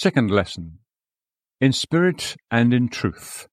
Second lesson In spirit and in truth.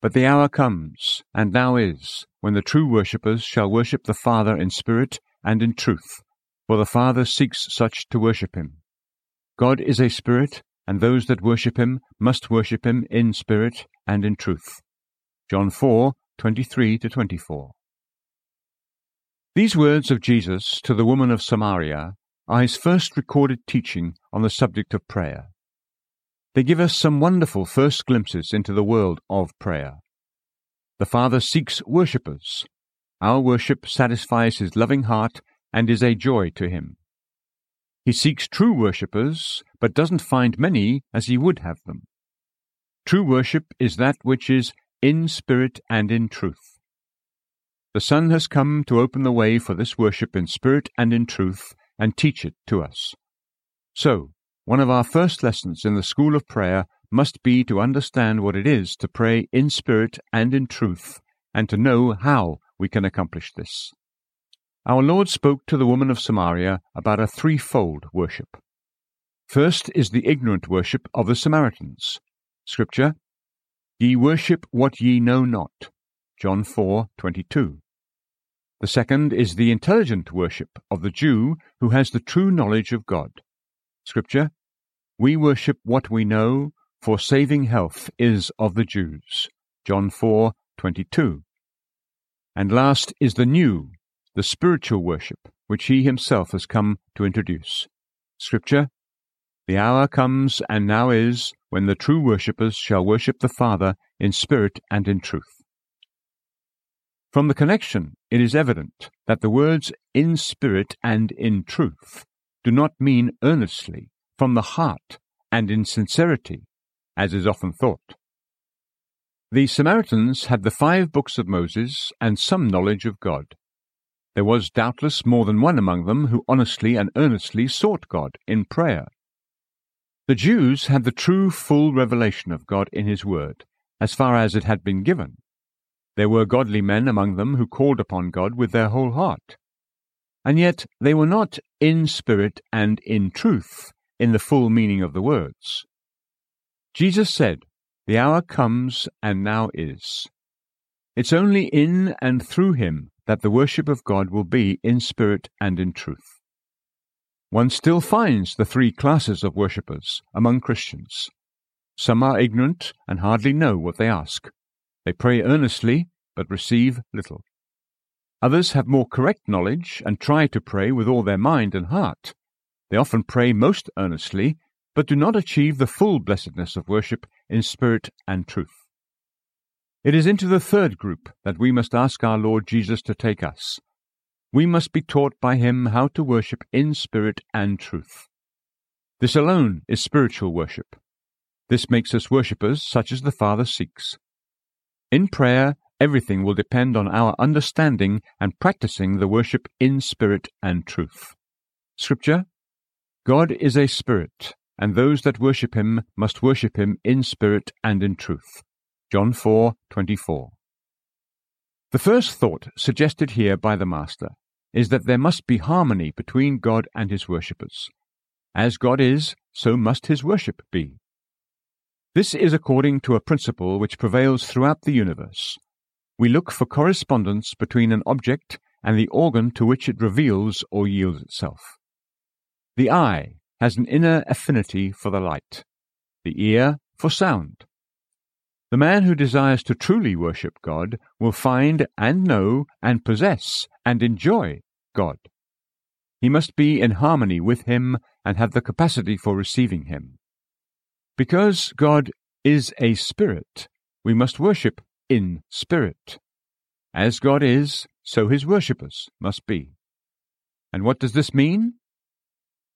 But the hour comes, and now is, when the true worshippers shall worship the Father in spirit and in truth, for the Father seeks such to worship him. God is a spirit, and those that worship him must worship him in spirit and in truth. John 4 23 to 24. These words of Jesus to the woman of Samaria are his first recorded teaching on the subject of prayer. They give us some wonderful first glimpses into the world of prayer. The Father seeks worshippers. Our worship satisfies his loving heart and is a joy to him. He seeks true worshippers, but doesn't find many as he would have them. True worship is that which is in spirit and in truth. The Son has come to open the way for this worship in spirit and in truth and teach it to us. So, one of our first lessons in the school of prayer must be to understand what it is to pray in spirit and in truth, and to know how we can accomplish this. Our Lord spoke to the woman of Samaria about a threefold worship. First is the ignorant worship of the Samaritans. Scripture, Ye worship what ye know not. John 4:22. The second is the intelligent worship of the Jew who has the true knowledge of God. Scripture, We worship what we know, for saving health is of the Jews. John 4:22. And last is the new, the spiritual worship which he himself has come to introduce. Scripture, The hour comes and now is when the true worshippers shall worship the Father in spirit and in truth. From the connection, it is evident that the words in spirit and in truth do not mean earnestly, from the heart, and in sincerity, as is often thought. The Samaritans had the five books of Moses and some knowledge of God. There was doubtless more than one among them who honestly and earnestly sought God in prayer. The Jews had the true full revelation of God in His Word, as far as it had been given there were godly men among them who called upon God with their whole heart. And yet they were not in spirit and in truth, in the full meaning of the words. Jesus said, The hour comes and now is. It's only in and through him that the worship of God will be in spirit and in truth. One still finds the three classes of worshippers among Christians. Some are ignorant and hardly know what they ask. They pray earnestly, but receive little. Others have more correct knowledge and try to pray with all their mind and heart. They often pray most earnestly, but do not achieve the full blessedness of worship in spirit and truth. It is into the third group that we must ask our Lord Jesus to take us. We must be taught by him how to worship in spirit and truth. This alone is spiritual worship. This makes us worshippers such as the Father seeks. In prayer, everything will depend on our understanding and practicing the worship in spirit and truth. Scripture God is a spirit, and those that worship him must worship him in spirit and in truth. John 4:24. The first thought suggested here by the Master is that there must be harmony between God and his worshippers. As God is, so must his worship be. This is according to a principle which prevails throughout the universe. We look for correspondence between an object and the organ to which it reveals or yields itself. The eye has an inner affinity for the light, the ear for sound. The man who desires to truly worship God will find and know and possess and enjoy God. He must be in harmony with Him and have the capacity for receiving Him. Because God is a spirit, we must worship in spirit. As God is, so his worshippers must be. And what does this mean?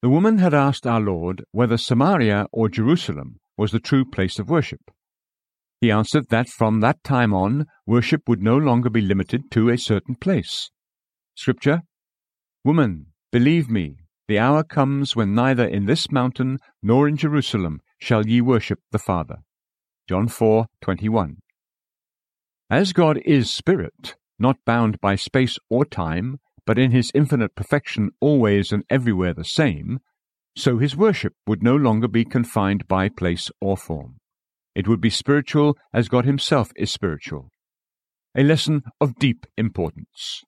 The woman had asked our Lord whether Samaria or Jerusalem was the true place of worship. He answered that from that time on, worship would no longer be limited to a certain place. Scripture Woman, believe me, the hour comes when neither in this mountain nor in Jerusalem shall ye worship the Father. John 4:21. As God is spirit, not bound by space or time, but in his infinite perfection always and everywhere the same, So his worship would no longer be confined by place or form. It would be spiritual as God himself is spiritual. A lesson of deep importance.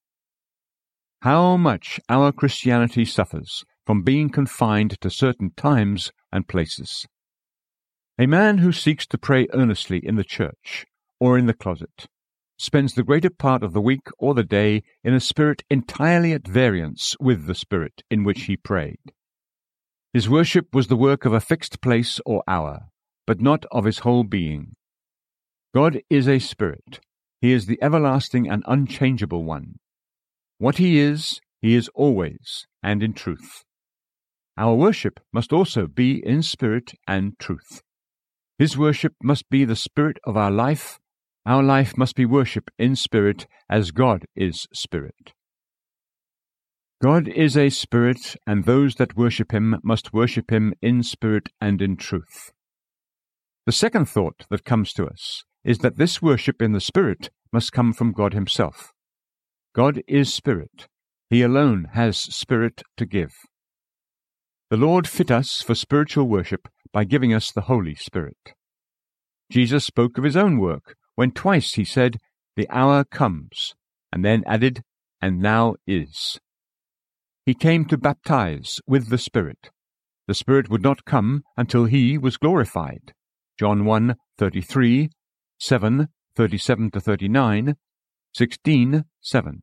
How much our Christianity suffers from being confined to certain times and places. A man who seeks to pray earnestly in the church or in the closet spends the greater part of the week or the day in a spirit entirely at variance with the spirit in which he prayed. His worship was the work of a fixed place or hour, but not of his whole being. God is a spirit. He is the everlasting and unchangeable one. What he is, he is always, and in truth. Our worship must also be in spirit and truth. His worship must be the spirit of our life our life must be worship in spirit as God is spirit. God is a spirit, and those that worship him must worship him in spirit and in truth. The second thought that comes to us is that this worship in the spirit must come from God himself. God is spirit. He alone has spirit to give. The Lord fit us for spiritual worship by giving us the Holy Spirit. Jesus spoke of his own work when twice he said, The hour comes, and then added, And now is. He came to baptize with the Spirit. The Spirit would not come until he was glorified. John 1 33, 7 37 to 39, 16 7.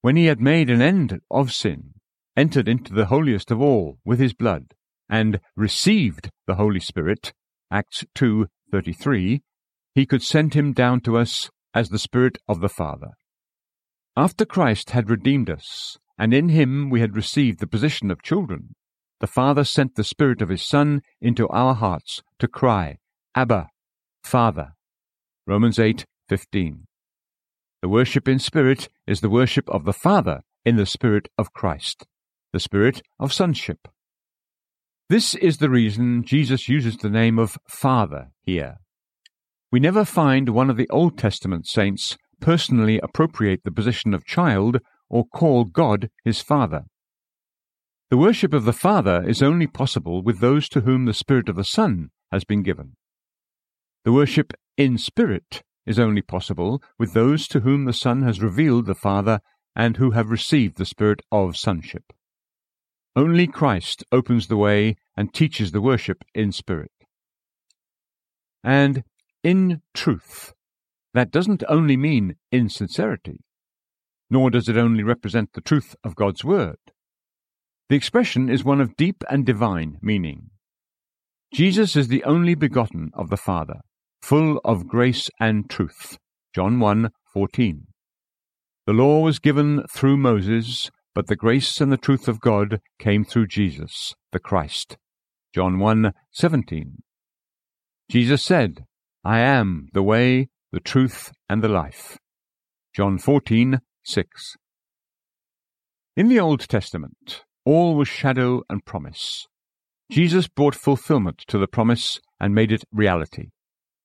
When he had made an end of sin, entered into the holiest of all with his blood, and received the Holy Spirit, Acts 2:33, he could send him down to us as the Spirit of the Father. After Christ had redeemed us, and in him we had received the position of children, the Father sent the Spirit of his Son into our hearts to cry, Abba, Father. Romans 8:15. The worship in spirit is the worship of the Father in the Spirit of Christ, the Spirit of sonship. This is the reason Jesus uses the name of Father here. We never find one of the Old Testament saints personally appropriate the position of child or call God his Father. The worship of the Father is only possible with those to whom the Spirit of the Son has been given. The worship in spirit is only possible with those to whom the Son has revealed the Father and who have received the Spirit of sonship. Only Christ opens the way and teaches the worship in spirit. And in truth. That doesn't only mean in sincerity, nor does it only represent the truth of God's Word. The expression is one of deep and divine meaning. Jesus is the only begotten of the Father, full of grace and truth. John 1:14. The law was given through Moses, but the grace and the truth of God came through Jesus, the Christ. John 1:17. Jesus said, I am the way, the truth, and the life. John 14, 6. In the Old Testament, all was shadow and promise. Jesus brought fulfillment to the promise and made it reality,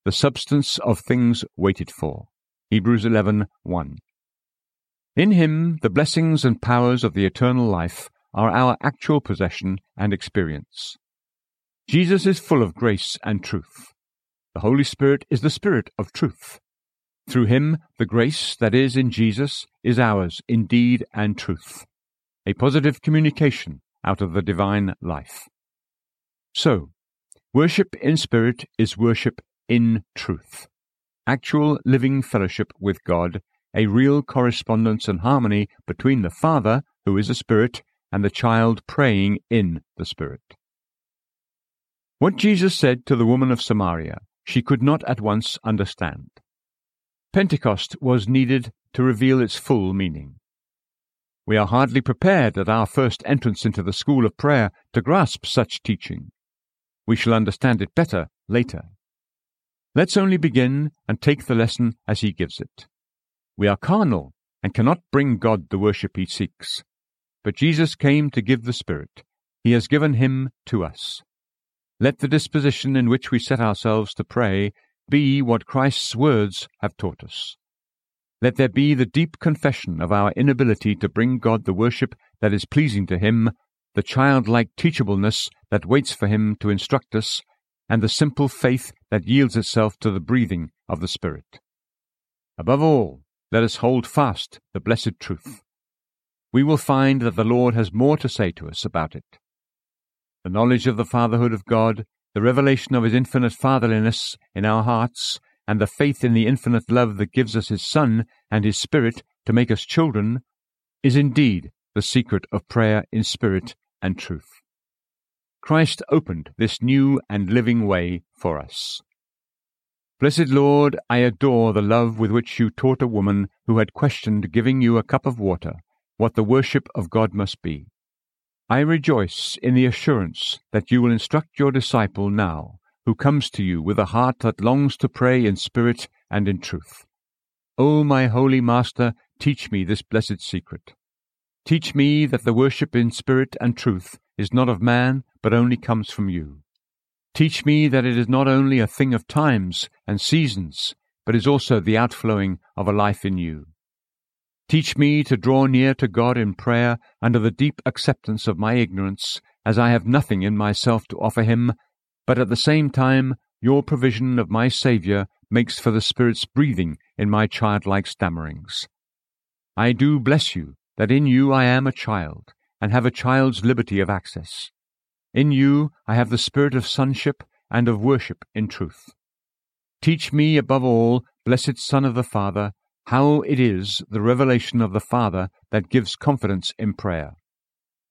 the substance of things waited for. Hebrews 11, 1. In him, the blessings and powers of the eternal life are our actual possession and experience. Jesus is full of grace and truth. The Holy Spirit is the Spirit of truth. Through him, the grace that is in Jesus is ours in deed and truth, a positive communication out of the divine life. So, worship in spirit is worship in truth, actual living fellowship with God, a real correspondence and harmony between the Father, who is a spirit, and the child praying in the Spirit. What Jesus said to the woman of Samaria she could not at once understand. Pentecost was needed to reveal its full meaning. We are hardly prepared at our first entrance into the school of prayer to grasp such teaching. We shall understand it better later. Let's only begin and take the lesson as he gives it. We are carnal and cannot bring God the worship he seeks. But Jesus came to give the Spirit. He has given him to us. Let the disposition in which we set ourselves to pray be what Christ's words have taught us. Let there be the deep confession of our inability to bring God the worship that is pleasing to Him the childlike teachableness that waits for him to instruct us, and the simple faith that yields itself to the breathing of the Spirit. Above all, let us hold fast the blessed truth. We will find that the Lord has more to say to us about it. The knowledge of the fatherhood of God, the revelation of his infinite fatherliness in our hearts, and the faith in the infinite love that gives us his Son and his Spirit to make us children, is indeed the secret of prayer in spirit and truth. Christ opened this new and living way for us. Blessed Lord, I adore the love with which you taught a woman who had questioned giving you a cup of water what the worship of God must be. I rejoice in the assurance that you will instruct your disciple now, who comes to you with a heart that longs to pray in spirit and in truth. O my holy Master, teach me this blessed secret. Teach me that the worship in spirit and truth is not of man, but only comes from you. Teach me that it is not only a thing of times and seasons, but is also the outflowing of a life in you. Teach me to draw near to God in prayer under the deep acceptance of my ignorance, as I have nothing in myself to offer Him, but at the same time your provision of my Saviour makes for the Spirit's breathing in my childlike stammerings. I do bless you that in you I am a child, and have a child's liberty of access. In you I have the spirit of sonship and of worship in truth. Teach me above all, blessed Son of the Father, how it is the revelation of the Father that gives confidence in prayer.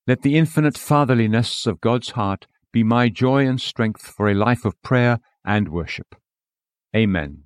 Let the infinite fatherliness of God's heart be my joy and strength for a life of prayer and worship. Amen.